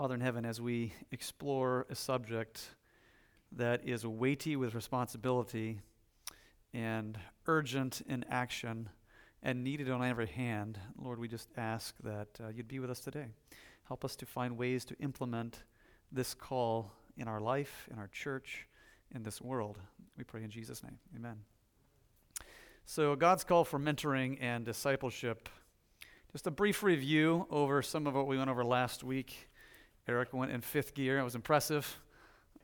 Father in heaven, as we explore a subject that is weighty with responsibility and urgent in action and needed on every hand, Lord, we just ask that uh, you'd be with us today. Help us to find ways to implement this call in our life, in our church, in this world. We pray in Jesus' name. Amen. So, God's call for mentoring and discipleship. Just a brief review over some of what we went over last week. Eric went in fifth gear. It was impressive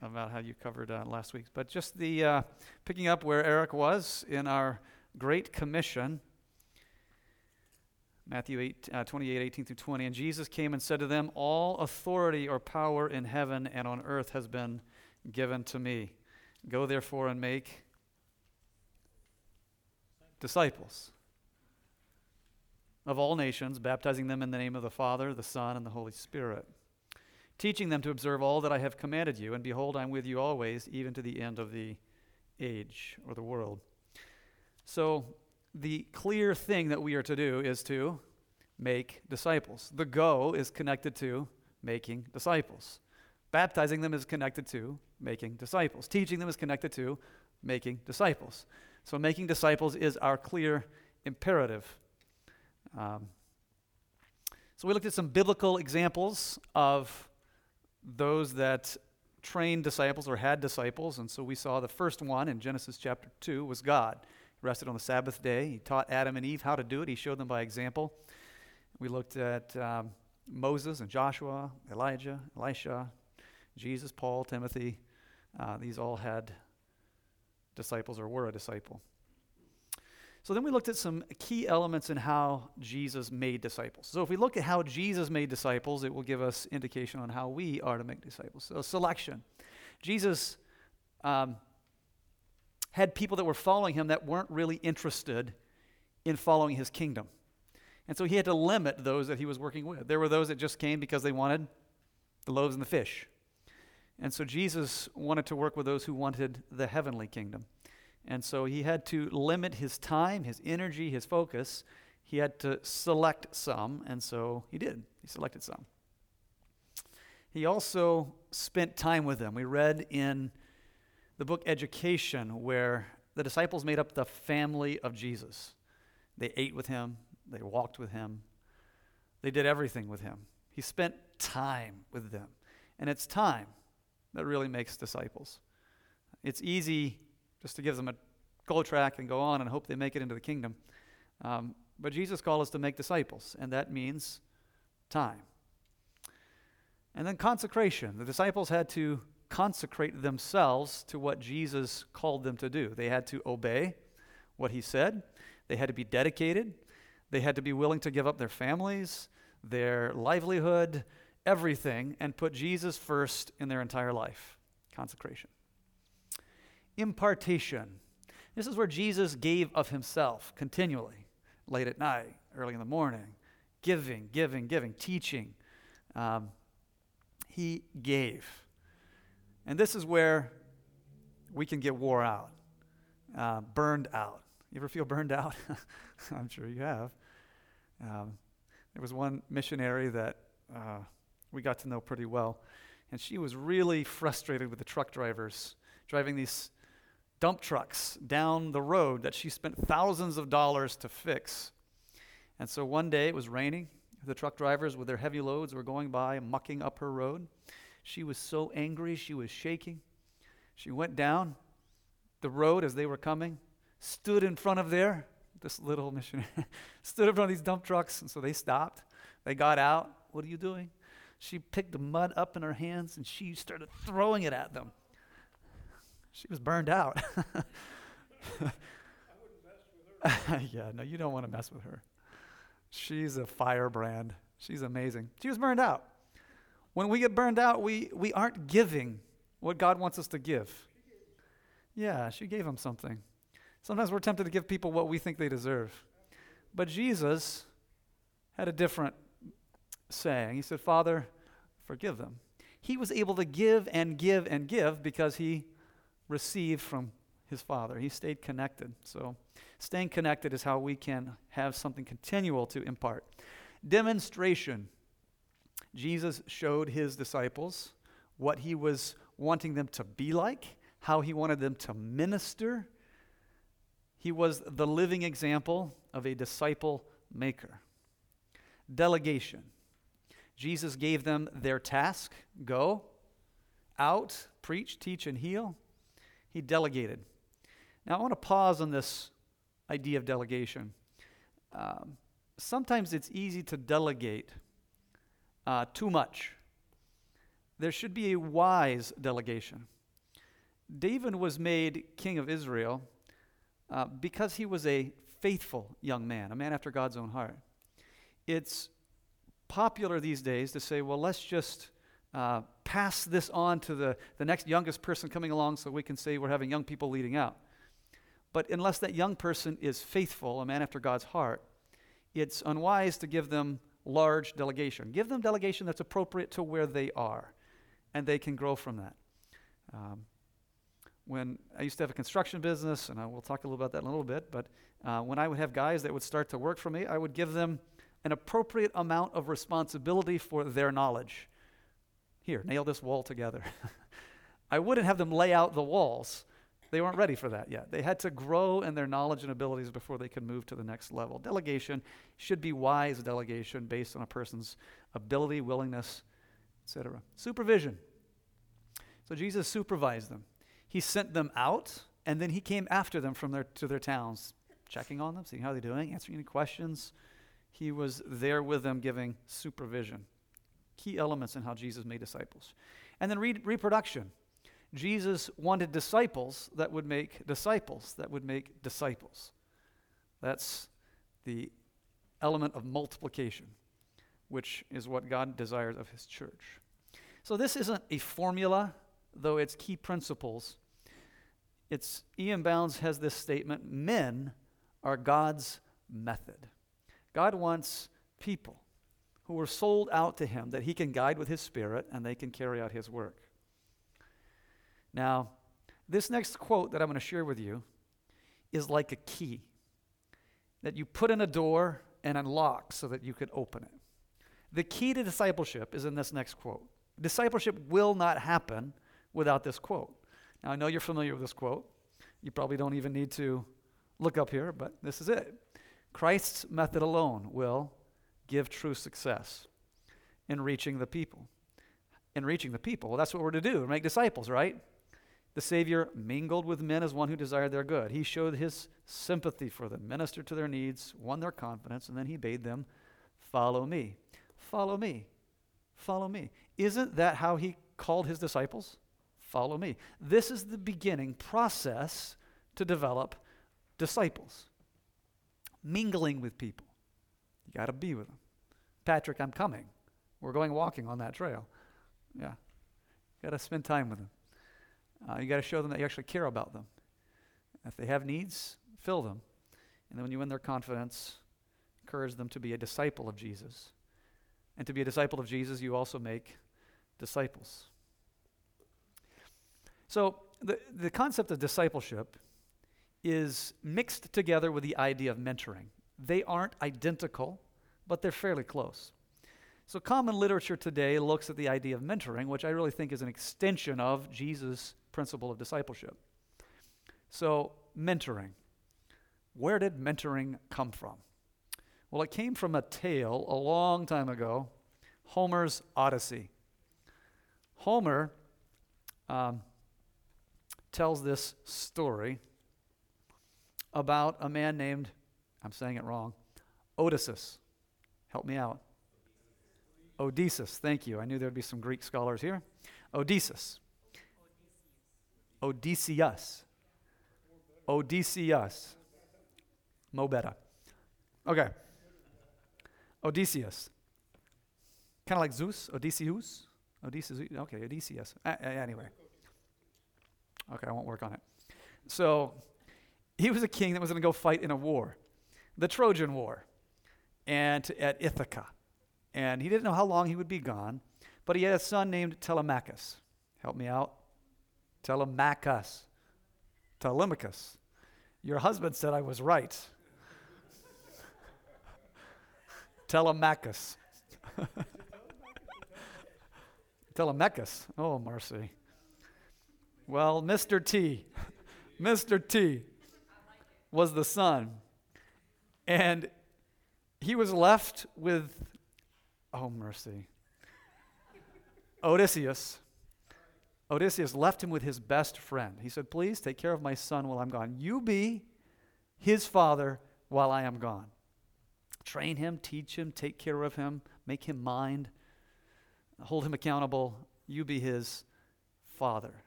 about how you covered uh, last week. But just the uh, picking up where Eric was in our Great Commission, Matthew 8, uh, 28, 18 through 20. And Jesus came and said to them, All authority or power in heaven and on earth has been given to me. Go therefore and make disciples of all nations, baptizing them in the name of the Father, the Son, and the Holy Spirit teaching them to observe all that I have commanded you. And behold, I'm with you always, even to the end of the age or the world. So, the clear thing that we are to do is to make disciples. The go is connected to making disciples. Baptizing them is connected to making disciples. Teaching them is connected to making disciples. So, making disciples is our clear imperative. Um, so, we looked at some biblical examples of those that trained disciples or had disciples. And so we saw the first one in Genesis chapter 2 was God. He rested on the Sabbath day. He taught Adam and Eve how to do it, he showed them by example. We looked at um, Moses and Joshua, Elijah, Elisha, Jesus, Paul, Timothy. Uh, these all had disciples or were a disciple. So then we looked at some key elements in how Jesus made disciples. So if we look at how Jesus made disciples, it will give us indication on how we are to make disciples. So selection. Jesus um, had people that were following him that weren't really interested in following his kingdom. And so he had to limit those that he was working with. There were those that just came because they wanted the loaves and the fish. And so Jesus wanted to work with those who wanted the heavenly kingdom. And so he had to limit his time, his energy, his focus. He had to select some, and so he did. He selected some. He also spent time with them. We read in the book Education where the disciples made up the family of Jesus. They ate with him, they walked with him, they did everything with him. He spent time with them. And it's time that really makes disciples. It's easy just to give them a go track and go on and hope they make it into the kingdom. Um, but Jesus called us to make disciples, and that means time. And then consecration. The disciples had to consecrate themselves to what Jesus called them to do. They had to obey what he said, they had to be dedicated, they had to be willing to give up their families, their livelihood, everything, and put Jesus first in their entire life. Consecration impartation. This is where Jesus gave of himself continually, late at night, early in the morning, giving, giving, giving, teaching. Um, he gave. And this is where we can get wore out, uh, burned out. You ever feel burned out? I'm sure you have. Um, there was one missionary that uh, we got to know pretty well, and she was really frustrated with the truck drivers driving these dump trucks down the road that she spent thousands of dollars to fix. And so one day it was raining. The truck drivers with their heavy loads were going by, mucking up her road. She was so angry, she was shaking. She went down the road as they were coming, stood in front of there, this little missionary, stood in front of these dump trucks, and so they stopped. They got out. What are you doing? She picked the mud up in her hands and she started throwing it at them. She was burned out. yeah, no, you don't want to mess with her. She's a firebrand. She's amazing. She was burned out. When we get burned out, we, we aren't giving what God wants us to give. Yeah, she gave him something. Sometimes we're tempted to give people what we think they deserve. But Jesus had a different saying. He said, Father, forgive them. He was able to give and give and give because he received from his father. He stayed connected. So, staying connected is how we can have something continual to impart. Demonstration. Jesus showed his disciples what he was wanting them to be like, how he wanted them to minister. He was the living example of a disciple maker. Delegation. Jesus gave them their task go out, preach, teach, and heal. He delegated. Now, I want to pause on this idea of delegation. Um, sometimes it's easy to delegate uh, too much. There should be a wise delegation. David was made king of Israel uh, because he was a faithful young man, a man after God's own heart. It's popular these days to say, well, let's just uh, pass this on to the, the next youngest person coming along so we can say we're having young people leading out. But unless that young person is faithful, a man after God's heart, it's unwise to give them large delegation. Give them delegation that's appropriate to where they are, and they can grow from that. Um, when I used to have a construction business, and I will talk a little about that in a little bit, but uh, when I would have guys that would start to work for me, I would give them an appropriate amount of responsibility for their knowledge. Here, nail this wall together. I wouldn't have them lay out the walls. They weren't ready for that yet. They had to grow in their knowledge and abilities before they could move to the next level. Delegation should be wise delegation based on a person's ability, willingness, etc. Supervision. So Jesus supervised them. He sent them out, and then he came after them from their to their towns, checking on them, seeing how they're doing, answering any questions. He was there with them, giving supervision key elements in how Jesus made disciples. And then re- reproduction. Jesus wanted disciples that would make disciples, that would make disciples. That's the element of multiplication, which is what God desires of his church. So this isn't a formula, though it's key principles. It's E.M. Bounds has this statement men are God's method. God wants people who are sold out to him that he can guide with his spirit and they can carry out his work. Now, this next quote that I'm going to share with you is like a key that you put in a door and unlock so that you could open it. The key to discipleship is in this next quote. Discipleship will not happen without this quote. Now, I know you're familiar with this quote. You probably don't even need to look up here, but this is it. Christ's method alone will give true success in reaching the people. In reaching the people. Well, that's what we're to do, make disciples, right? The Savior mingled with men as one who desired their good. He showed his sympathy for them, ministered to their needs, won their confidence, and then he bade them, Follow me. Follow me. Follow me. Isn't that how he called his disciples? Follow me. This is the beginning process to develop disciples. Mingling with people. You got to be with them. Patrick, I'm coming. We're going walking on that trail. Yeah. Got to spend time with them. Uh, you got to show them that you actually care about them. If they have needs, fill them. And then when you win their confidence, encourage them to be a disciple of Jesus. And to be a disciple of Jesus, you also make disciples. So, the, the concept of discipleship is mixed together with the idea of mentoring. They aren't identical, but they're fairly close. So, common literature today looks at the idea of mentoring, which I really think is an extension of Jesus' principle of discipleship. So, mentoring. Where did mentoring come from? Well, it came from a tale a long time ago Homer's Odyssey. Homer um, tells this story about a man named I'm saying it wrong. Odysseus. Help me out. Odysseus. Thank you. I knew there'd be some Greek scholars here. Odysseus. Odysseus. Odysseus. Mo better. Okay. Odysseus. Kind of like Zeus, Odysseus. Odysseus. Okay, Odysseus. Anyway. Okay, I won't work on it. So, he was a king that was going to go fight in a war the Trojan War and at Ithaca. And he didn't know how long he would be gone, but he had a son named Telemachus. Help me out. Telemachus. Telemachus. Your husband said I was right. Telemachus. Telemachus. Oh, mercy. Well, Mr. T, Mr. T was the son. And he was left with, oh, mercy. Odysseus. Odysseus left him with his best friend. He said, Please take care of my son while I'm gone. You be his father while I am gone. Train him, teach him, take care of him, make him mind, hold him accountable. You be his father.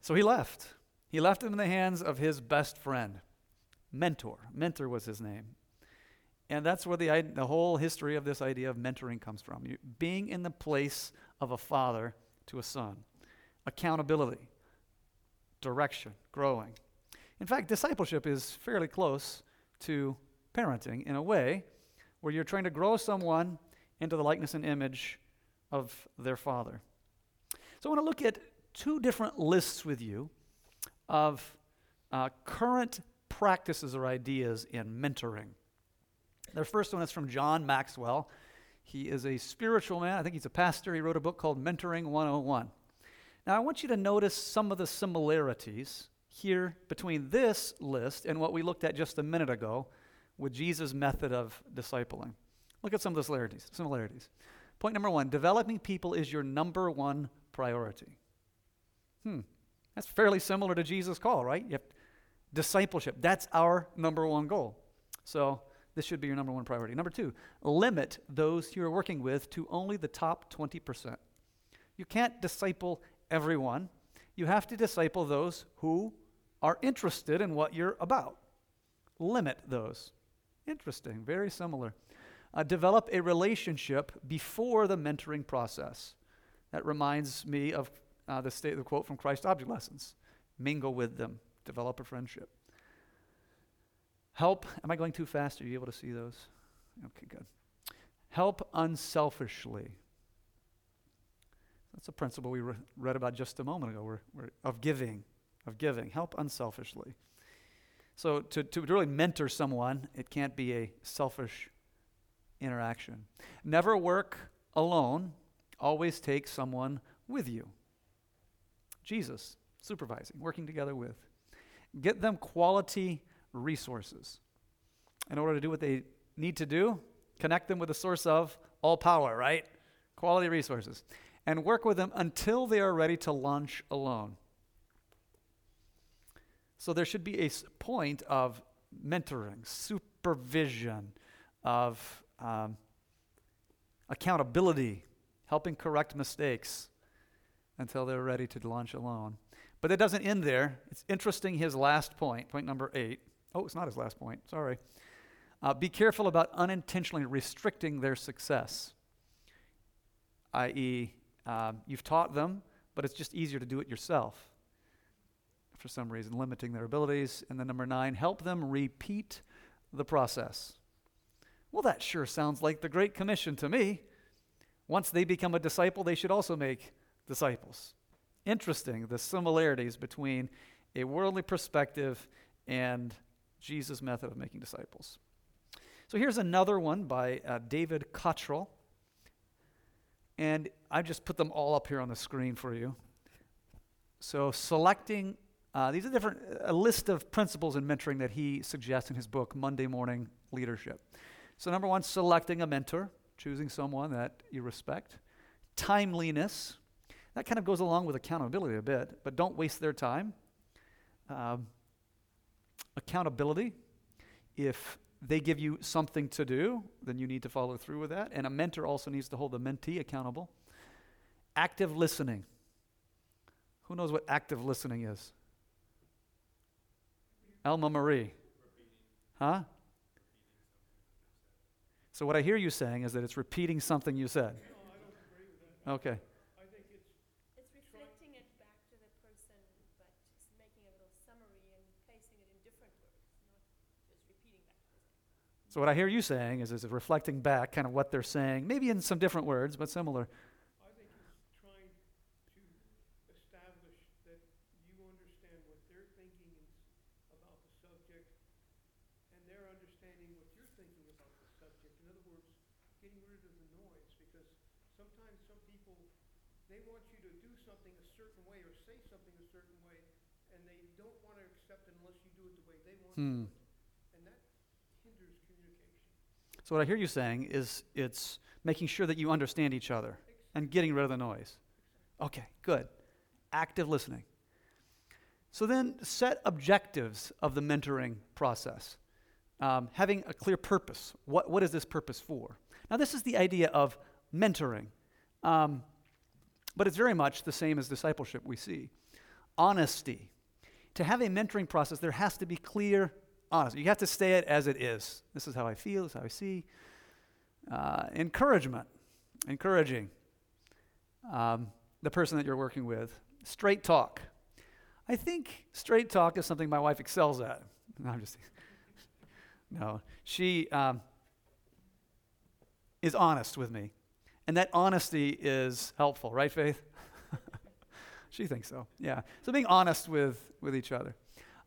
So he left. He left him in the hands of his best friend, mentor. Mentor was his name. And that's where the, the whole history of this idea of mentoring comes from. You, being in the place of a father to a son, accountability, direction, growing. In fact, discipleship is fairly close to parenting in a way where you're trying to grow someone into the likeness and image of their father. So I want to look at two different lists with you of uh, current practices or ideas in mentoring. The first one is from John Maxwell. He is a spiritual man. I think he's a pastor. He wrote a book called Mentoring 101. Now, I want you to notice some of the similarities here between this list and what we looked at just a minute ago with Jesus' method of discipling. Look at some of the similarities. similarities. Point number one developing people is your number one priority. Hmm, that's fairly similar to Jesus' call, right? You have discipleship. That's our number one goal. So, this should be your number one priority. Number two, limit those you're working with to only the top 20%. You can't disciple everyone. You have to disciple those who are interested in what you're about. Limit those. Interesting, very similar. Uh, develop a relationship before the mentoring process. That reminds me of uh, the, state, the quote from Christ Object Lessons mingle with them, develop a friendship. Help, am I going too fast? Are you able to see those? Okay, good. Help unselfishly. That's a principle we re- read about just a moment ago we're, we're, of giving, of giving. Help unselfishly. So, to, to really mentor someone, it can't be a selfish interaction. Never work alone, always take someone with you. Jesus, supervising, working together with. Get them quality resources. In order to do what they need to do, connect them with the source of all power, right? Quality resources. And work with them until they are ready to launch alone. So there should be a point of mentoring, supervision, of um, accountability, helping correct mistakes until they're ready to launch alone. But it doesn't end there. It's interesting his last point, point number eight. Oh, it's not his last point. Sorry. Uh, be careful about unintentionally restricting their success, i.e., um, you've taught them, but it's just easier to do it yourself for some reason, limiting their abilities. And then number nine, help them repeat the process. Well, that sure sounds like the Great Commission to me. Once they become a disciple, they should also make disciples. Interesting, the similarities between a worldly perspective and Jesus' method of making disciples. So here's another one by uh, David Cottrell. And I just put them all up here on the screen for you. So selecting, uh, these are different, a list of principles in mentoring that he suggests in his book, Monday Morning Leadership. So number one, selecting a mentor, choosing someone that you respect. Timeliness, that kind of goes along with accountability a bit, but don't waste their time. Um, accountability. If they give you something to do, then you need to follow through with that. And a mentor also needs to hold the mentee accountable. Active listening. Who knows what active listening is? Alma Marie. Huh? So, what I hear you saying is that it's repeating something you said. Okay. So, what I hear you saying is, is reflecting back kind of what they're saying, maybe in some different words, but similar. I think he's trying to establish that you understand what they're thinking about the subject and they're understanding what you're thinking about the subject. In other words, getting rid of the noise because sometimes some people they want you to do something a certain way or say something a certain way, and they don't want to accept it unless you do it the way they want to Hmm. do it. And that hinders communication. What I hear you saying is it's making sure that you understand each other and getting rid of the noise. Okay, good. Active listening. So, then set objectives of the mentoring process. Um, having a clear purpose. What, what is this purpose for? Now, this is the idea of mentoring, um, but it's very much the same as discipleship we see. Honesty. To have a mentoring process, there has to be clear honesty. You have to say it as it is. This is how I feel, this is how I see. Uh, encouragement, encouraging um, the person that you're working with. Straight talk. I think straight talk is something my wife excels at. No, I'm just no. She um, is honest with me, and that honesty is helpful, right, Faith? she thinks so. Yeah. So being honest with with each other.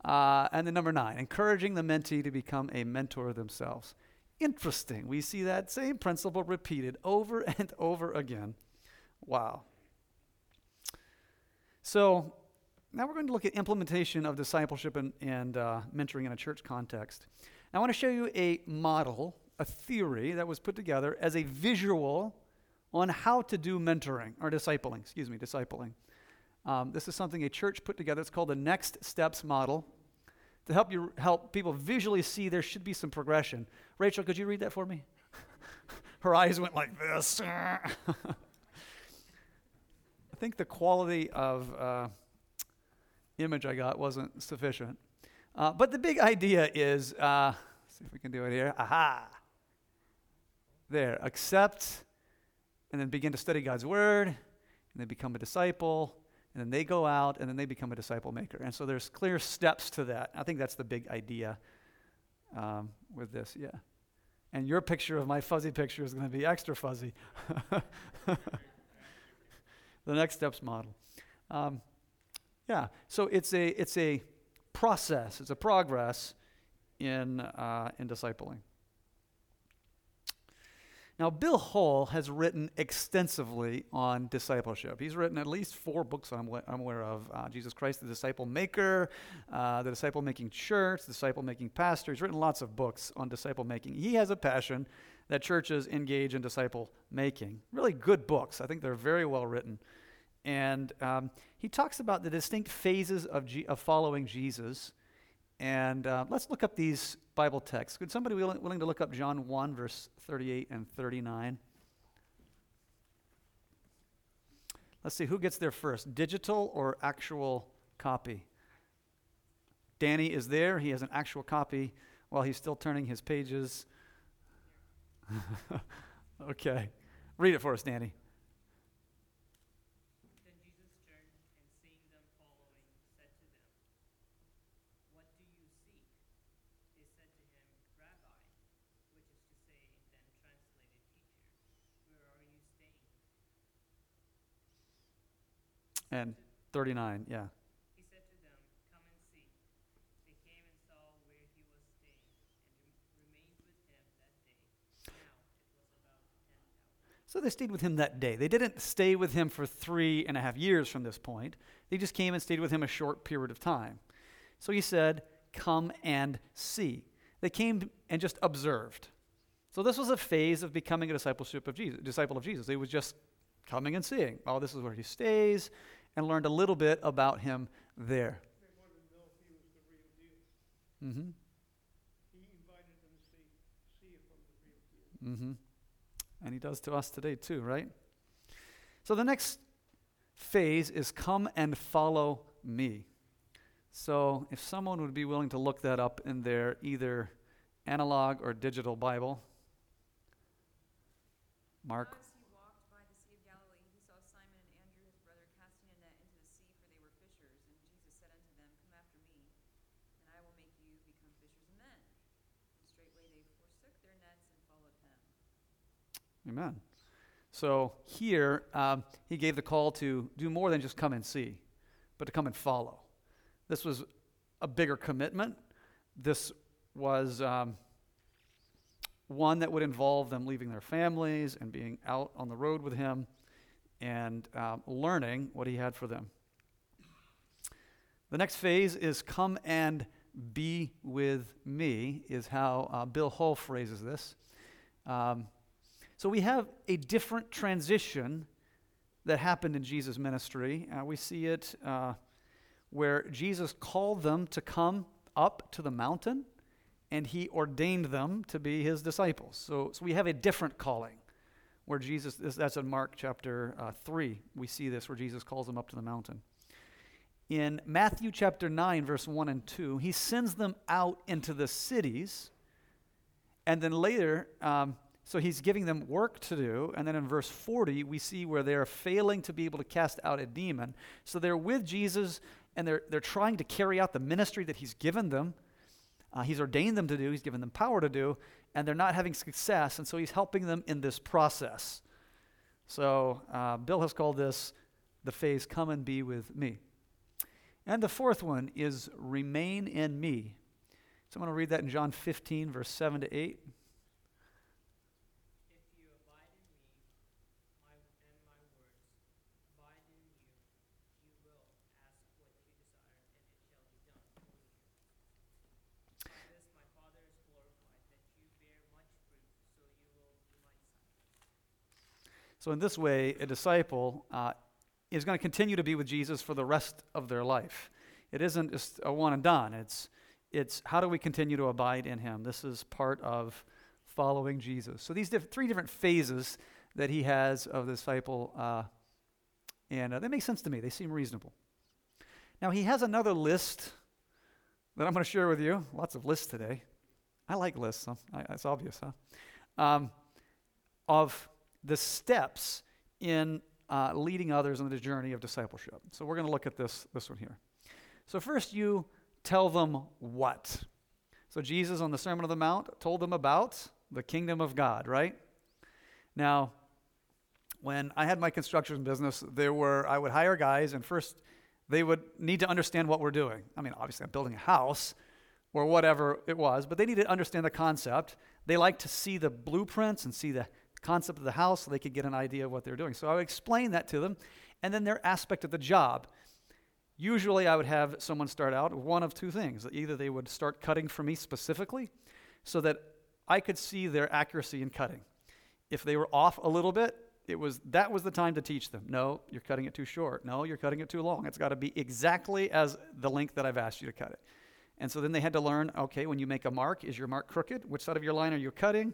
Uh, and then number nine, encouraging the mentee to become a mentor themselves. Interesting. We see that same principle repeated over and over again. Wow. So now we're going to look at implementation of discipleship and, and uh, mentoring in a church context. I want to show you a model, a theory that was put together as a visual on how to do mentoring or discipling. Excuse me, discipling. Um, this is something a church put together. It's called the Next Steps Model to help you help people visually see there should be some progression. Rachel, could you read that for me? Her eyes went like this. I think the quality of uh, image I got wasn't sufficient. Uh, but the big idea is uh, see if we can do it here. Aha! There, accept and then begin to study God's word and then become a disciple and then they go out and then they become a disciple maker. And so there's clear steps to that. I think that's the big idea um, with this, yeah. And your picture of my fuzzy picture is going to be extra fuzzy. the next steps model. Um, yeah, so it's a it's a process. It's a progress in uh, in discipling. Now, Bill Hull has written extensively on discipleship. He's written at least four books I'm, I'm aware of uh, Jesus Christ, the Disciple Maker, uh, the Disciple Making Church, the Disciple Making Pastor. He's written lots of books on disciple making. He has a passion that churches engage in disciple making. Really good books. I think they're very well written. And um, he talks about the distinct phases of, G- of following Jesus. And uh, let's look up these Bible texts. Could somebody be willing, to look up John 1, verse 38 and 39? Let's see, who gets there first, digital or actual copy? Danny is there. He has an actual copy while he's still turning his pages. okay. Read it for us, Danny. Then Jesus turned and seeing them following, said to them, What do you seek? They said to him, Rabbi, which is to say, then translated teacher, where are you staying? And 39, yeah. He said to them, Come and see. They came and saw where he was staying, and remained with him that day. Now it was about ten hours. So they stayed with him that day. They didn't stay with him for three and a half years from this point. They just came and stayed with him a short period of time. So he said, Come and see. They came and just observed. So this was a phase of becoming a discipleship of Jesus, disciple of Jesus. They was just coming and seeing. Oh, this is where he stays, and learned a little bit about him there. Mm-hmm. Mm-hmm. And he does to us today too, right? So the next phase is come and follow me. So if someone would be willing to look that up in their either analog or digital Bible. Mark. As he walked by the Sea of Galilee, he saw Simon and Andrew his brother casting a net into the sea, for they were fishers. And Jesus said unto them, Come after me, and I will make you become fishers of men. And straightway they forsook their nets and followed him. Amen. So here, um, he gave the call to do more than just come and see, but to come and follow. This was a bigger commitment. This was um, one that would involve them leaving their families and being out on the road with him and um, learning what he had for them. The next phase is come and be with me, is how uh, Bill Hull phrases this. Um, so we have a different transition that happened in Jesus' ministry. Uh, we see it uh, where Jesus called them to come up to the mountain and he ordained them to be his disciples. So, so we have a different calling where Jesus, that's in Mark chapter uh, 3, we see this where Jesus calls them up to the mountain. In Matthew chapter 9, verse 1 and 2, he sends them out into the cities. And then later, um, so he's giving them work to do. And then in verse 40, we see where they're failing to be able to cast out a demon. So they're with Jesus and they're, they're trying to carry out the ministry that he's given them. Uh, he's ordained them to do, he's given them power to do, and they're not having success. And so he's helping them in this process. So uh, Bill has called this the phase come and be with me. And the fourth one is remain in me. So I'm going to read that in John 15, verse 7 to 8. So, in this way, a disciple uh, is going to continue to be with Jesus for the rest of their life. It isn't just a one and done. It's, it's how do we continue to abide in him? This is part of following Jesus. So, these diff- three different phases that he has of the disciple, uh, and uh, they make sense to me. They seem reasonable. Now, he has another list that I'm going to share with you. Lots of lists today. I like lists? I, it's obvious, huh? Um, of the steps in uh, leading others on the journey of discipleship. So we're going to look at this, this one here. So, first, you tell them what. So, Jesus on the Sermon on the Mount told them about the kingdom of God, right? Now, when I had my construction business, there were, I would hire guys, and first, they would need to understand what we're doing. I mean, obviously, I'm building a house or whatever it was, but they need to understand the concept. They like to see the blueprints and see the concept of the house so they could get an idea of what they're doing. So I would explain that to them, and then their aspect of the job. Usually, I would have someone start out one of two things. Either they would start cutting for me specifically so that I could see their accuracy in cutting. If they were off a little bit, it was that was the time to teach them. No, you're cutting it too short. No, you're cutting it too long. It's got to be exactly as the length that I've asked you to cut it. And so then they had to learn, okay, when you make a mark, is your mark crooked? Which side of your line are you cutting?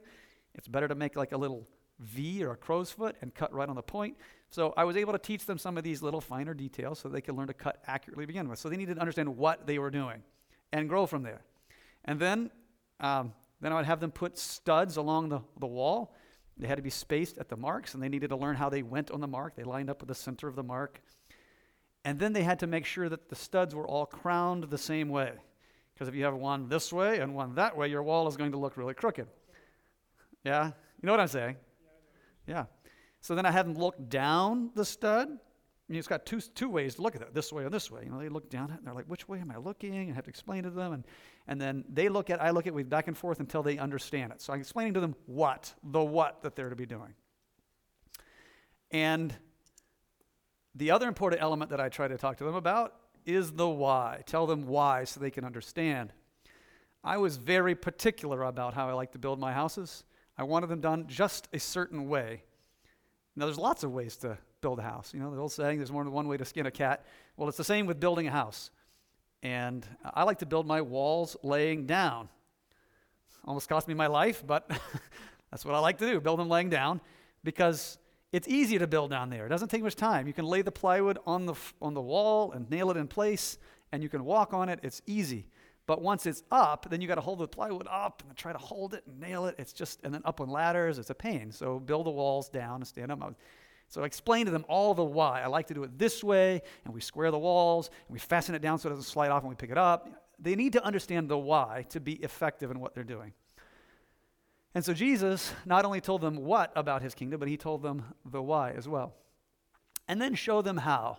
It's better to make like a little V or a crow's foot and cut right on the point. So I was able to teach them some of these little finer details so they could learn to cut accurately to begin with. So they needed to understand what they were doing and grow from there. And then, um, then I would have them put studs along the, the wall. They had to be spaced at the marks, and they needed to learn how they went on the mark. They lined up with the center of the mark. And then they had to make sure that the studs were all crowned the same way. Because if you have one this way and one that way, your wall is going to look really crooked. Yeah? You know what I'm saying? Yeah. So then I had them look down the stud. I mean, it's got two, two ways to look at it, this way or this way. You know, they look down at it and they're like, which way am I looking? I have to explain to them. And, and then they look at, I look at, we back and forth until they understand it. So I'm explaining to them what, the what that they're to be doing. And the other important element that I try to talk to them about is the why. Tell them why so they can understand. I was very particular about how I like to build my houses. I wanted them done just a certain way. Now, there's lots of ways to build a house. You know, the old saying, there's more than one way to skin a cat. Well, it's the same with building a house. And I like to build my walls laying down. Almost cost me my life, but that's what I like to do build them laying down because it's easy to build down there. It doesn't take much time. You can lay the plywood on the, on the wall and nail it in place, and you can walk on it. It's easy. But once it's up, then you got to hold the plywood up and try to hold it and nail it. It's just, and then up on ladders, it's a pain. So build the walls down and stand up. So I explain to them all the why. I like to do it this way, and we square the walls, and we fasten it down so it doesn't slide off when we pick it up. They need to understand the why to be effective in what they're doing. And so Jesus not only told them what about his kingdom, but he told them the why as well. And then show them how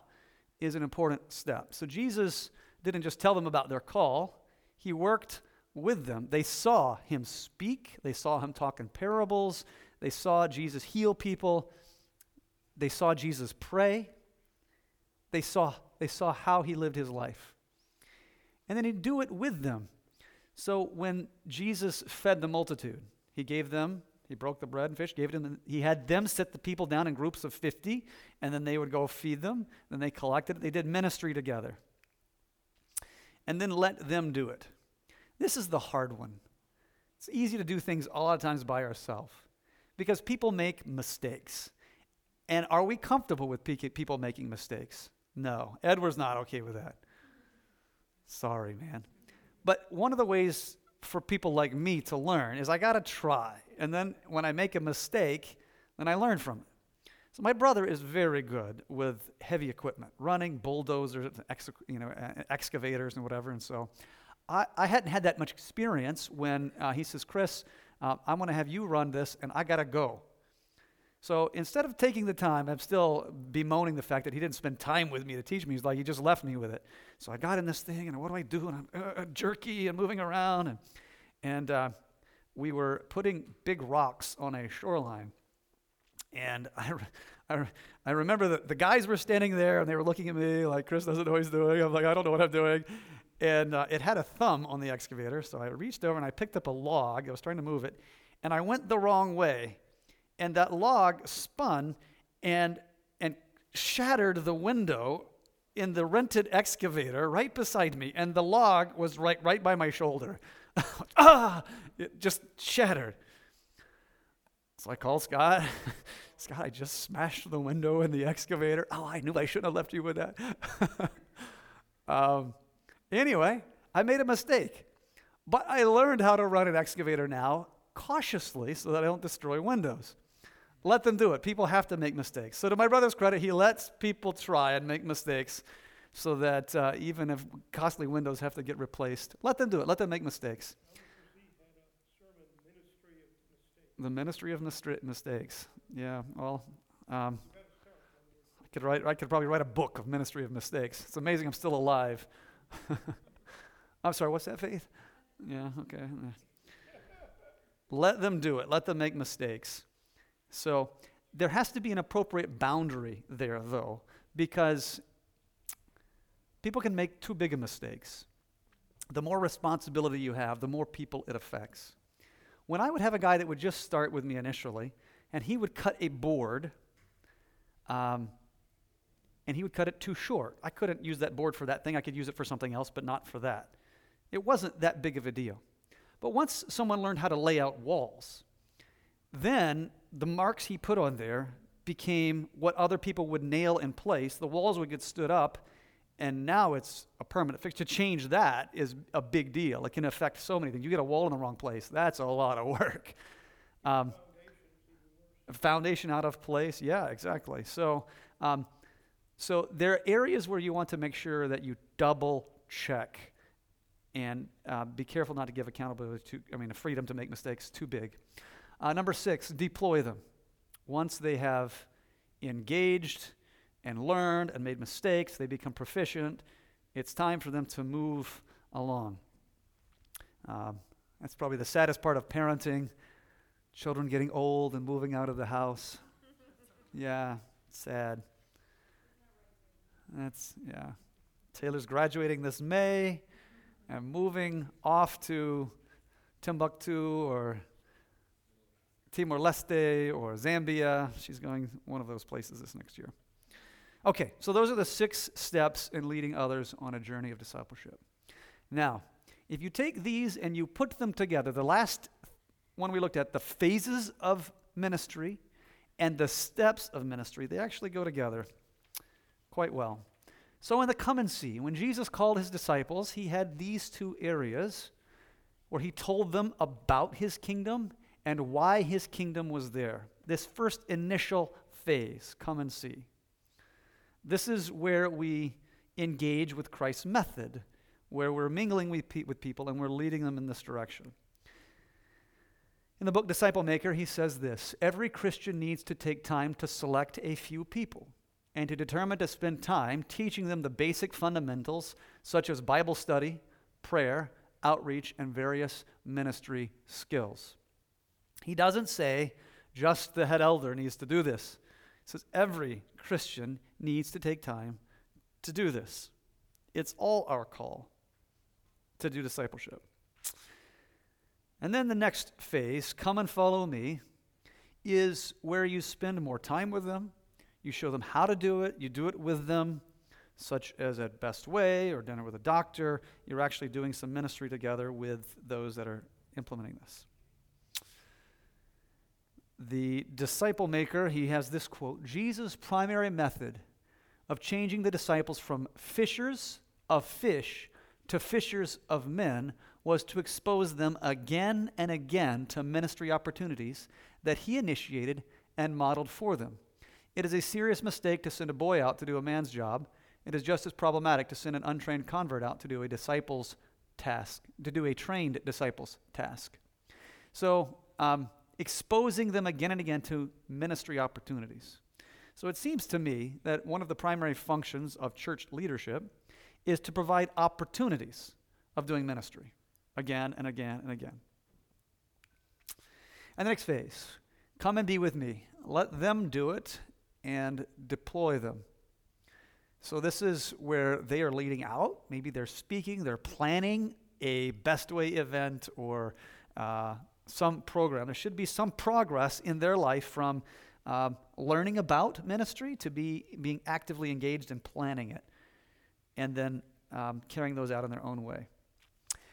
is an important step. So Jesus didn't just tell them about their call, he worked with them. They saw him speak, they saw him talk in parables, they saw Jesus heal people. they saw Jesus pray, they saw, they saw how he lived his life. And then he'd do it with them. So when Jesus fed the multitude, he gave them, he broke the bread and fish, gave them, he had them sit the people down in groups of 50, and then they would go feed them. Then they collected it. They did ministry together. And then let them do it. This is the hard one. It's easy to do things a lot of times by ourselves because people make mistakes. And are we comfortable with people making mistakes? No. Edward's not okay with that. Sorry, man. But one of the ways for people like me to learn is I got to try. And then when I make a mistake, then I learn from it. So my brother is very good with heavy equipment, running bulldozers, ex, you know, excavators and whatever. And so I, I hadn't had that much experience when uh, he says, Chris, uh, I'm going to have you run this, and I got to go. So instead of taking the time, I'm still bemoaning the fact that he didn't spend time with me to teach me. He's like, he just left me with it. So I got in this thing, and what do I do? And I'm uh, uh jerky and moving around. And, and uh, we were putting big rocks on a shoreline. And I, I, I remember that the guys were standing there, and they were looking at me like, Chris doesn't know what he's doing. I'm like, I don't know what I'm doing. And uh, it had a thumb on the excavator. So I reached over and I picked up a log. I was trying to move it. And I went the wrong way and that log spun and, and shattered the window in the rented excavator right beside me, and the log was right, right by my shoulder. ah! It just shattered. So I called Scott. Scott, I just smashed the window in the excavator. Oh, I knew I shouldn't have left you with that. um, anyway, I made a mistake. But I learned how to run an excavator now cautiously so that I don't destroy windows. Let them do it. People have to make mistakes. So, to my brother's credit, he lets people try and make mistakes so that uh, even if costly windows have to get replaced, let them do it. Let them make mistakes. The ministry of mistri- mistakes. Yeah, well, um, I could write. I could probably write a book of ministry of mistakes. It's amazing I'm still alive. I'm sorry. What's that, Faith? Yeah. Okay. Let them do it. Let them make mistakes. So there has to be an appropriate boundary there, though, because people can make too big of mistakes. The more responsibility you have, the more people it affects. When I would have a guy that would just start with me initially, and he would cut a board, um, and he would cut it too short. I couldn't use that board for that thing. I could use it for something else, but not for that. It wasn't that big of a deal. But once someone learned how to lay out walls, then the marks he put on there became what other people would nail in place. The walls would get stood up, and now it's a permanent fix. To change that is a big deal. It can affect so many things. You get a wall in the wrong place, that's a lot of work. Um, foundation out of place, yeah, exactly. So, um, so there are areas where you want to make sure that you double check and uh, be careful not to give accountability to, I mean, a freedom to make mistakes too big. Uh, number six, deploy them. Once they have engaged and learned and made mistakes, they become proficient, it's time for them to move along. Um, that's probably the saddest part of parenting children getting old and moving out of the house. yeah, sad. That's, yeah. Taylor's graduating this May and moving off to Timbuktu or Timor Leste or Zambia. She's going one of those places this next year. Okay, so those are the six steps in leading others on a journey of discipleship. Now, if you take these and you put them together, the last one we looked at, the phases of ministry and the steps of ministry, they actually go together quite well. So, in the come and see, when Jesus called his disciples, he had these two areas where he told them about his kingdom and why his kingdom was there. This first initial phase, come and see. This is where we engage with Christ's method, where we're mingling with, pe- with people and we're leading them in this direction. In the book Disciple Maker, he says this Every Christian needs to take time to select a few people and to determine to spend time teaching them the basic fundamentals such as Bible study, prayer, outreach, and various ministry skills. He doesn't say just the head elder needs to do this. He says every Christian needs to take time to do this. It's all our call to do discipleship. And then the next phase, come and follow me, is where you spend more time with them. You show them how to do it, you do it with them, such as at Best Way or dinner with a doctor. You're actually doing some ministry together with those that are implementing this. The disciple maker, he has this quote Jesus' primary method of changing the disciples from fishers of fish to fishers of men was to expose them again and again to ministry opportunities that he initiated and modeled for them. It is a serious mistake to send a boy out to do a man's job. It is just as problematic to send an untrained convert out to do a disciple's task, to do a trained disciple's task. So, um, exposing them again and again to ministry opportunities. So, it seems to me that one of the primary functions of church leadership is to provide opportunities of doing ministry again and again and again. And the next phase come and be with me. Let them do it and deploy them. So, this is where they are leading out. Maybe they're speaking, they're planning a best way event or uh, some program. There should be some progress in their life from um, learning about ministry to be being actively engaged in planning it and then um, carrying those out in their own way.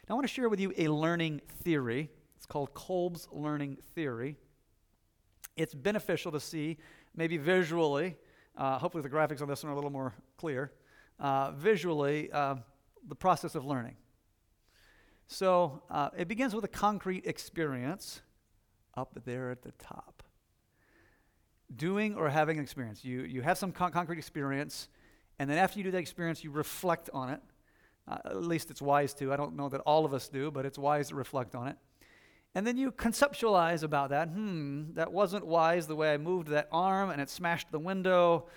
Now, I want to share with you a learning theory. It's called Kolb's learning theory. It's beneficial to see, maybe visually, uh, hopefully the graphics on this one are a little more clear, uh, visually, uh, the process of learning. So uh, it begins with a concrete experience up there at the top. Doing or having an experience. You, you have some con- concrete experience, and then after you do that experience, you reflect on it. Uh, at least it's wise to. I don't know that all of us do, but it's wise to reflect on it. And then you conceptualize about that. Hmm, that wasn't wise the way I moved that arm and it smashed the window.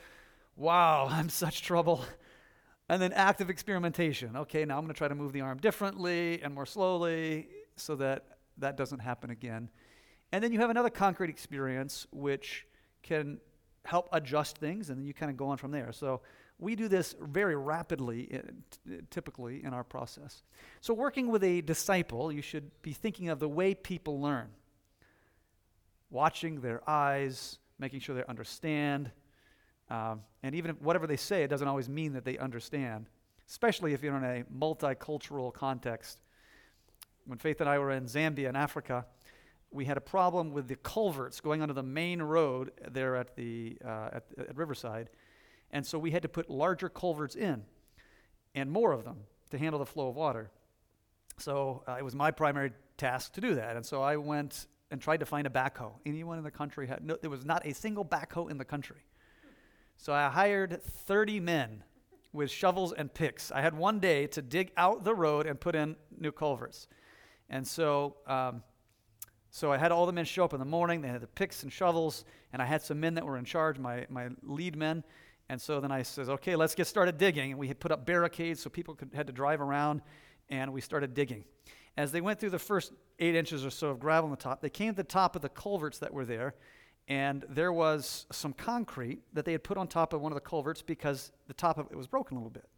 Wow, I'm such trouble. And then active experimentation. Okay, now I'm going to try to move the arm differently and more slowly so that that doesn't happen again. And then you have another concrete experience which can help adjust things, and then you kind of go on from there. So we do this very rapidly, uh, typically, in our process. So, working with a disciple, you should be thinking of the way people learn, watching their eyes, making sure they understand, um, and even if whatever they say, it doesn't always mean that they understand, especially if you're in a multicultural context. When Faith and I were in Zambia in Africa, we had a problem with the culverts going onto the main road there at, the, uh, at, at Riverside. And so we had to put larger culverts in and more of them to handle the flow of water. So uh, it was my primary task to do that. And so I went and tried to find a backhoe. Anyone in the country had no, there was not a single backhoe in the country. So I hired 30 men with shovels and picks. I had one day to dig out the road and put in new culverts. And so, um, so I had all the men show up in the morning. They had the picks and shovels, and I had some men that were in charge, my, my lead men. And so then I says, okay, let's get started digging. And we had put up barricades so people could, had to drive around, and we started digging. As they went through the first eight inches or so of gravel on the top, they came to the top of the culverts that were there, and there was some concrete that they had put on top of one of the culverts because the top of it was broken a little bit.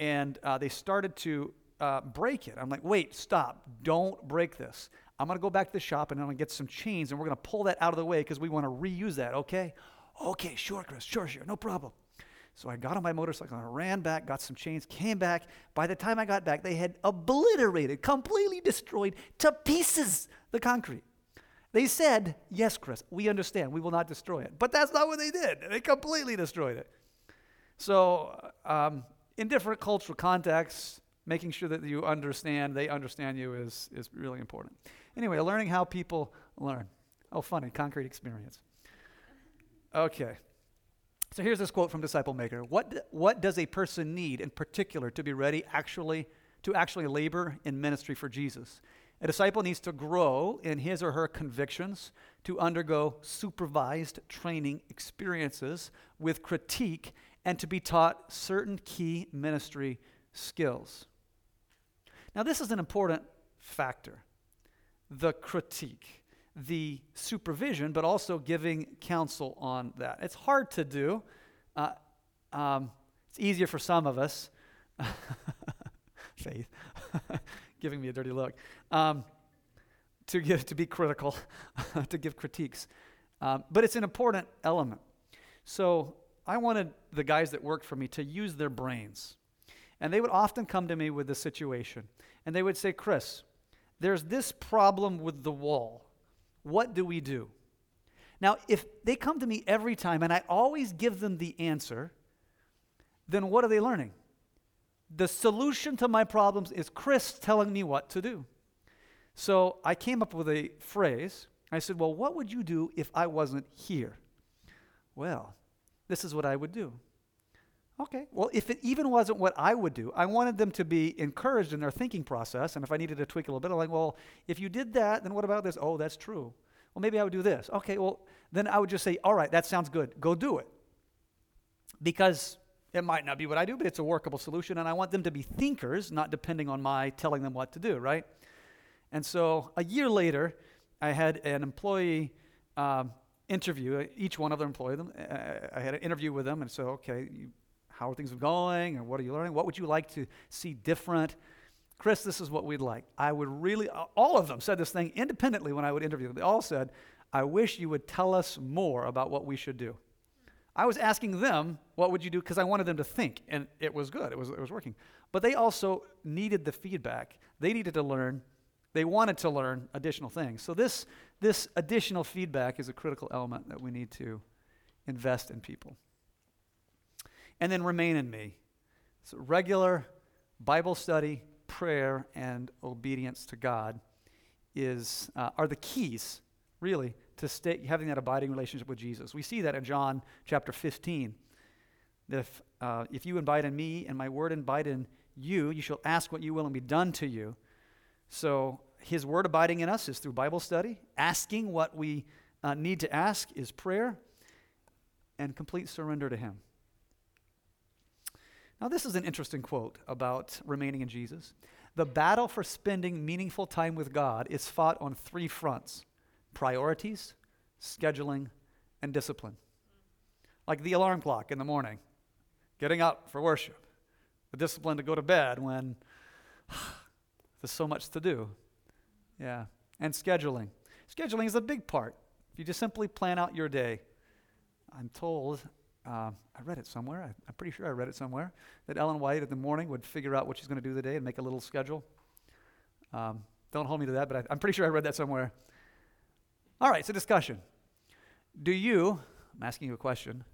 And uh, they started to uh, break it. I'm like, wait, stop. Don't break this. I'm going to go back to the shop and I'm going to get some chains and we're going to pull that out of the way because we want to reuse that, okay? Okay, sure, Chris, sure, sure, no problem. So I got on my motorcycle and I ran back, got some chains, came back. By the time I got back, they had obliterated, completely destroyed to pieces the concrete. They said, Yes, Chris, we understand. We will not destroy it. But that's not what they did. They completely destroyed it. So, um, in different cultural contexts, making sure that you understand, they understand you, is, is really important. Anyway, learning how people learn. Oh, funny, concrete experience. Okay. So here's this quote from Disciple Maker. What, what does a person need in particular to be ready actually to actually labor in ministry for Jesus? A disciple needs to grow in his or her convictions, to undergo supervised training experiences with critique, and to be taught certain key ministry skills. Now, this is an important factor the critique. the supervision, but also giving counsel on that. It's hard to do. Uh, um, it's easier for some of us. Faith, giving me a dirty look. Um, to give to be critical, to give critiques, um, but it's an important element. So I wanted the guys that worked for me to use their brains, and they would often come to me with this situation, and they would say, "Chris, there's this problem with the wall. What do we do?" Now, if they come to me every time and I always give them the answer, then what are they learning? The solution to my problems is Chris telling me what to do. So I came up with a phrase. I said, Well, what would you do if I wasn't here? Well, this is what I would do. Okay, well, if it even wasn't what I would do, I wanted them to be encouraged in their thinking process. And if I needed to tweak a little bit, I'm like, Well, if you did that, then what about this? Oh, that's true. Well, maybe I would do this. Okay, well, then I would just say, All right, that sounds good. Go do it. Because it might not be what I do, but it's a workable solution. And I want them to be thinkers, not depending on my telling them what to do, right? And so a year later, I had an employee um, interview, each one of them employee them. uh, I had an interview with them and so okay, you, how are things going and what are you learning? What would you like to see different? Chris, this is what we'd like. I would really, all of them said this thing independently when I would interview them. They all said, I wish you would tell us more about what we should do. I was asking them, what would you do? Because I wanted them to think, and it was good, it was, it was working. But they also needed the feedback. They needed to learn they wanted to learn additional things. So, this, this additional feedback is a critical element that we need to invest in people. And then remain in me. So, regular Bible study, prayer, and obedience to God is, uh, are the keys, really, to stay, having that abiding relationship with Jesus. We see that in John chapter 15. That if, uh, if you abide in me and my word abide in you, you shall ask what you will and be done to you. So, his word abiding in us is through Bible study. Asking what we uh, need to ask is prayer and complete surrender to Him. Now, this is an interesting quote about remaining in Jesus. The battle for spending meaningful time with God is fought on three fronts priorities, scheduling, and discipline. Like the alarm clock in the morning, getting up for worship, the discipline to go to bed when there's so much to do. Yeah. And scheduling. Scheduling is a big part. If you just simply plan out your day, I'm told, uh, I read it somewhere, I, am pretty sure I read it somewhere, that Ellen White in the morning would figure out what she's going to do the day and make a little schedule. Um, don't hold me to that, but I, I'm pretty sure I read that somewhere. All right, so discussion. Do you, I'm asking you a question,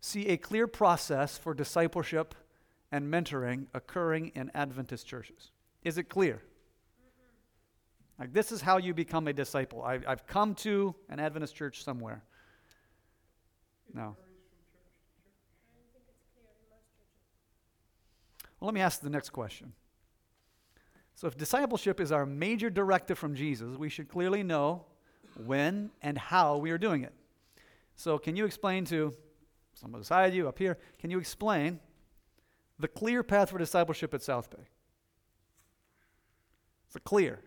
see a clear process for discipleship and mentoring occurring in Adventist churches? Is it clear? Like, this is how you become a disciple. I, I've come to an Adventist church somewhere. No. Well, let me ask the next question. So, if discipleship is our major directive from Jesus, we should clearly know when and how we are doing it. So, can you explain to someone beside you, up here, can you explain the clear path for discipleship at South Bay? It's a clear.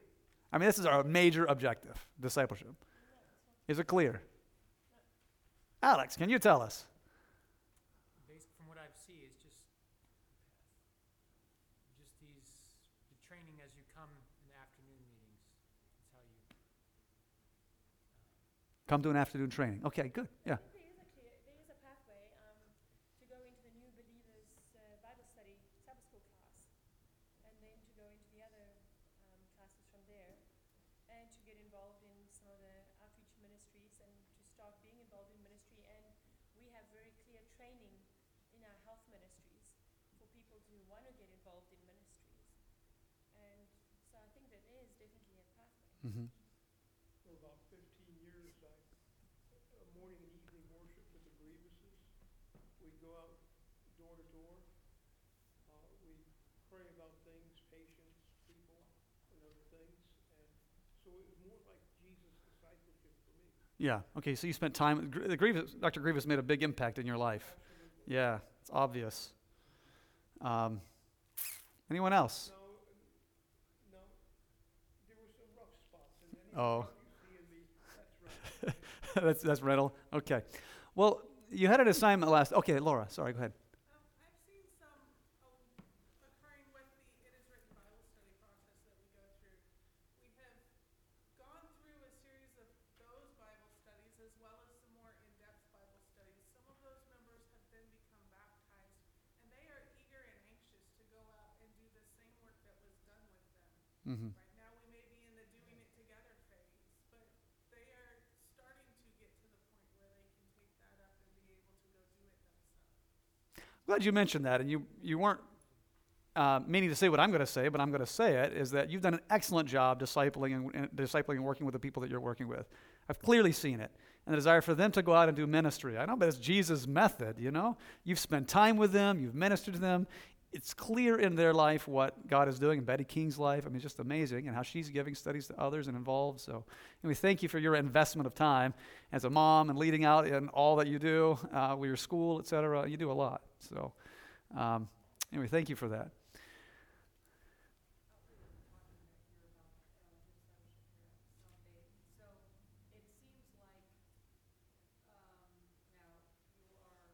I mean, this is our major objective discipleship. Is it clear? Alex, can you tell us? Based from what I see, it's just just these the training as you come in the afternoon meetings. That's how you. Come to an afternoon training. Okay, good. Yeah. There is a clear, there is a pathway um, to go into the new believers uh, Bible study Sabbath school class, and then to go into the other um, classes from there, and to get involved in some of the outreach ministries, and to start being involved in ministry. And we have very clear training in our health ministries for people who want to get involved in ministries. And so I think that is definitely a pathway. Mm-hmm. For about fifteen years, I, uh, morning and evening worship with the Grievuses. We'd go out door to door. Uh, we'd pray about things, patience, people, and other things. And so it was more like Jesus' discipleship for me. Yeah. Okay. So you spent time. The Grievous, Dr. Grievous made a big impact in your life. Absolutely. Yeah, it's obvious. Um, anyone else? No, no, there were some rough spots, and Oh. rough you see in me, that, that's that's rental. Okay. Well, you had an assignment last. Okay, Laura. Sorry. Go ahead. Um, I've Glad you mentioned that, and you you weren't uh, meaning to say what I'm going to say, but I'm going to say it. Is that you've done an excellent job discipling and, and discipling and working with the people that you're working with. I've clearly seen it, and the desire for them to go out and do ministry. I know, but it's Jesus' method. You know, you've spent time with them, you've ministered to them. It's clear in their life what God is doing in Betty King's life. I mean, it's just amazing, and how she's giving studies to others and involved. So, and we thank you for your investment of time as a mom and leading out in all that you do uh, with your school, et cetera. You do a lot. So, um, anyway, thank you for that. So it seems like, um, now you are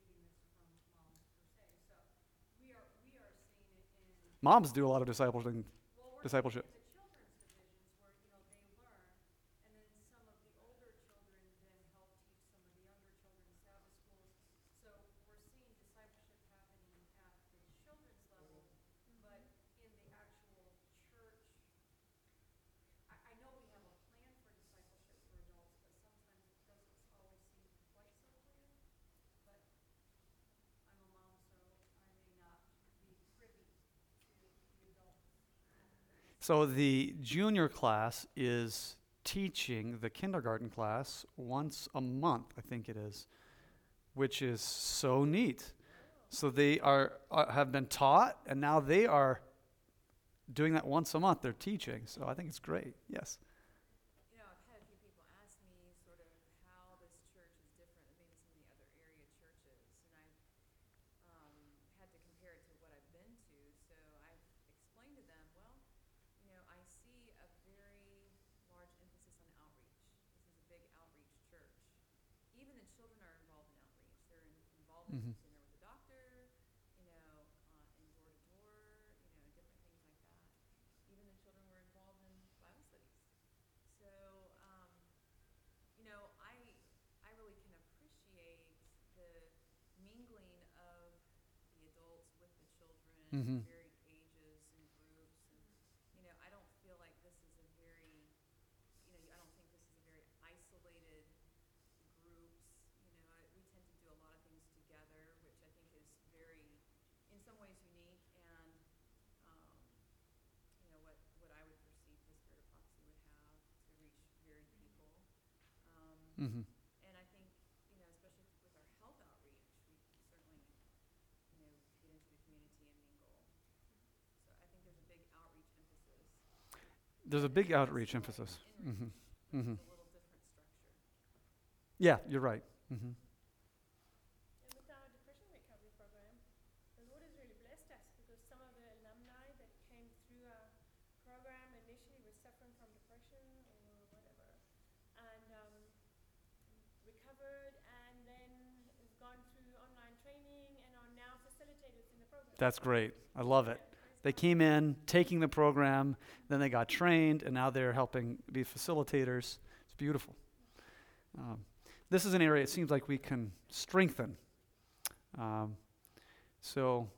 reading this from moms per se, so we are, we are seeing it in, Moms do a lot of discipleship. well, Discipleship. seeing it in the children's divisions where, you know, they learn, and then some of the older children then help teach some of the younger children in Sabbath schools. So we're seeing discipleship happening at the children's level, but in the actual church, I, I know we have a plan for discipleship for adults, but sometimes it doesn't always seem quite so clear. But I'm a mom, so I may not be privy to the adults. So the junior class is teaching the kindergarten class once a month, I think it is, which is so neat. So they are uh, have been taught, and now they are doing that once a month. They're teaching, so I think it's great. Yes. You know, I've had a few people ask me sort of how this church is different than maybe some of the other area churches, and I've um, had to compare it to what I've been to. So I've explained to them, well, you know, I see a very large emphasis on outreach. This is a big outreach church. Even the children are involved in outreach. They're in, involved in Mhm. sitting there with the doctor, you know, uh, in door to door, you know, different things like that. Even the children were involved in Bible studies. So, um, you know, I, I really can appreciate the mingling of the adults with the children, Mhm. varied ages and groups, and, you know, I don't feel like this is a very, you know, I don't think this is a very isolated groups, you know, I, we tend to do a lot of things together, which I think is very, in some ways unique and, um, you know, what, what I would perceive the spirit of prophecy would have to reach varied people. Um, Mm-hmm. Mm-hmm. Mm-hmm. Mm-hmm. gone through online training and Yeah, you're right. the program. That's great. I love it. They came in taking the program, then they got trained, and now they're helping be facilitators. It's beautiful. Um, this is an area it seems like we can strengthen. Um, so,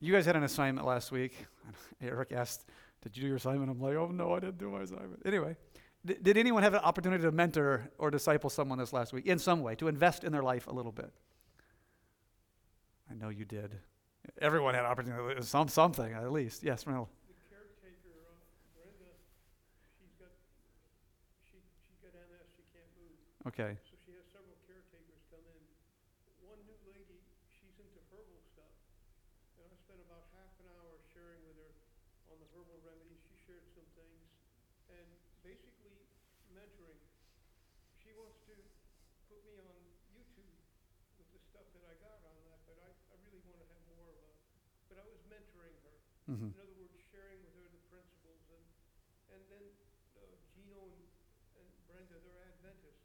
you guys had an assignment last week. Eric asked, Did you do your assignment? I'm like, Oh, no, I didn't do my assignment. Anyway, did anyone have an opportunity to mentor or disciple someone this last week in some way, to invest in their life a little bit? I know you did. Everyone had opportunity, some something at least. Yes, Randall. The caretaker, uh, Brenda, she's got, she, she's got MS, she can't move. Okay. So she has several caretakers come in. One new lady, she's into herbal stuff. And I spent about half an hour sharing with her on the herbal remedies. She shared some things and basically mentoring. She wants to put me on YouTube with the stuff that I got on that, but I, I really want to have more of a, but I was mentoring her. hmm In other words, sharing with her the principles and, and then uh, Gino and, and Brenda, they're Adventists.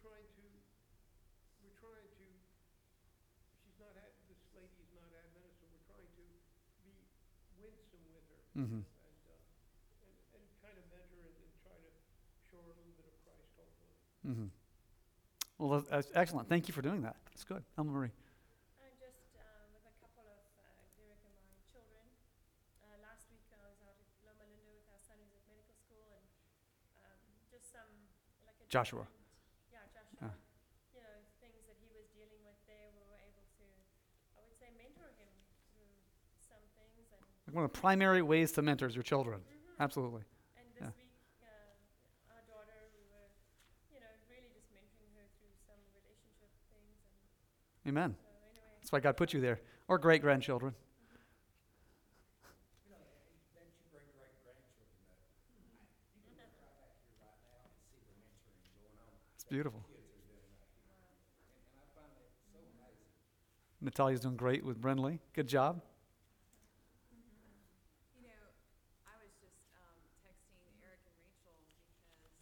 Trying to, we're trying to, she's not, ad- this lady's not Adventist, so we're trying to be winsome with her Mm-hmm. and, uh, and, and kind of mentor and, and try to show her a little bit of Christ, hopefully. Mm-hmm. Well, that- that's excellent. Thank you for doing that. That's good. Elma Marie. I'm just uh, with a couple of uh, Derek and my children. Uh, last week I was out at Loma Linda with our son who's at medical school and um, just some like a Joshua. different- Yeah, Joshua. Ah. You know, things that he was dealing with there, we were able to, I would say, mentor him through some things and. Like one of the primary ways to mentor is your children. Mhm. Absolutely. And this Yeah. week, uh, our daughter, we were, you know, really just mentoring her through some relationship things and Amen. so anyway. That's why God put you there. Or great grandchildren. beautiful. Natalia's doing great with great Good up. You can look right back here right now and see the mentoring going on. It's beautiful. Kids are doing right here. And, and I find that so amazing. Natalia's doing great with Brenly. Good job. You know, I was just um, texting Eric and Rachel because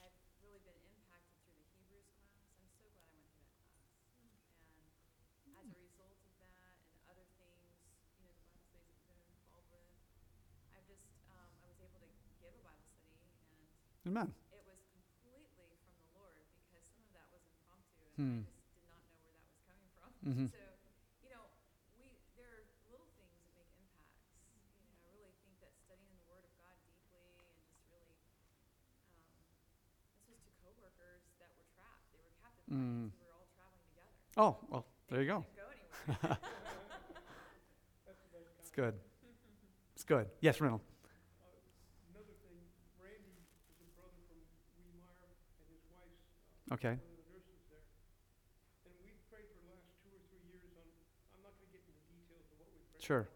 I've really been impacted through the Hebrews class. I'm so glad I went through that class. And as a result of that and other things, you know, the Bible studies that we've been involved with, I've just, um, I was able to give a Bible study and Amen. it was completely from the Lord because some of that was impromptu and Hmm. I just did not know where that was coming from. Mhm. So, you know, we there are little things that make impacts. You know, I really think that studying the Word of God deeply and just really, um, this was to coworkers that were trapped. They were captive Mm. We were all traveling together. Oh, well, there you go. Go anywhere. That's the best It's good. It's good. Yes, Reynold. Uh, Another thing, Randy is a brother from Weemeyer and his wife's, uh, Okay. one of the nurses there. And we've prayed for the last two or three years on, I'm not gonna get into details of what we prayed Sure.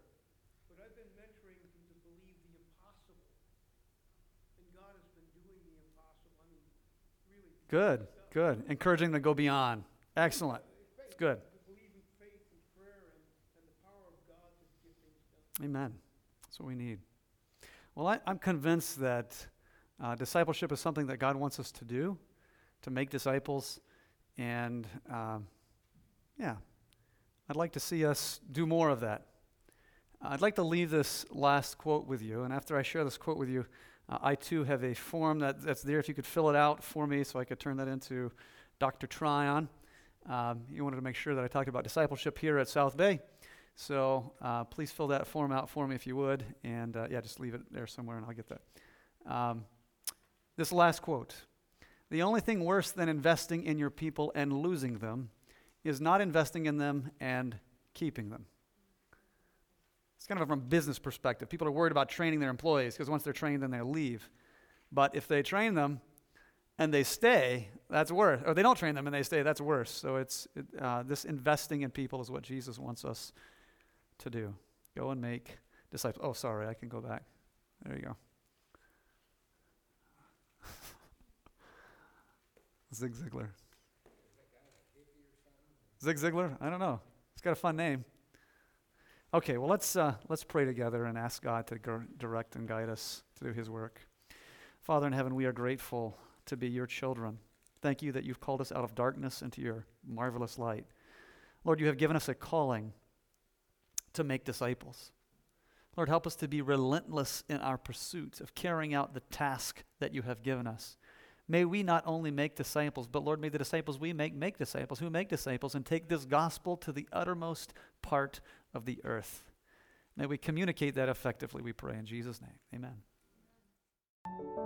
But I've been mentoring to believe the impossible. And God has been doing the impossible, I mean, really. Good. Good. Encouraging them to go beyond. Excellent. It's good. Amen. That's what we need. Well, I, I'm convinced that uh, discipleship is something that God wants us to do, to make disciples. And um, yeah, I'd like to see us do more of that. I'd like to leave this last quote with you. And after I share this quote with you, uh, I too have a form that, that's there. If you could fill it out for me so I could turn that into Dr. Tryon. Um, you wanted to make sure that I talked about discipleship here at South Bay. So uh, please fill that form out for me if you would. And uh, yeah, just leave it there somewhere and I'll get that. Um, this last quote The only thing worse than investing in your people and losing them is not investing in them and keeping them. It's kind of from a business perspective. People are worried about training their employees because once they're trained, then they leave. But if they train them and they stay, that's worse. Or they don't train them and they stay, that's worse. So it's it, uh, this investing in people is what Jesus wants us to do. Go and make disciples. Oh, sorry, I can go back. There you go. Zig Ziglar. Zig Ziglar? I don't know. It's got a fun name. Okay, well let's uh, let's pray together and ask God to direct and guide us to do His work. Father in heaven, we are grateful to be your children. Thank you that you've called us out of darkness into your marvelous light. Lord, you have given us a calling to make disciples. Lord, help us to be relentless in our pursuit of carrying out the task that you have given us. May we not only make disciples, but Lord, may the disciples we make make disciples who make disciples and take this gospel to the uttermost part of the earth. May we communicate that effectively, we pray in Jesus' name. Amen.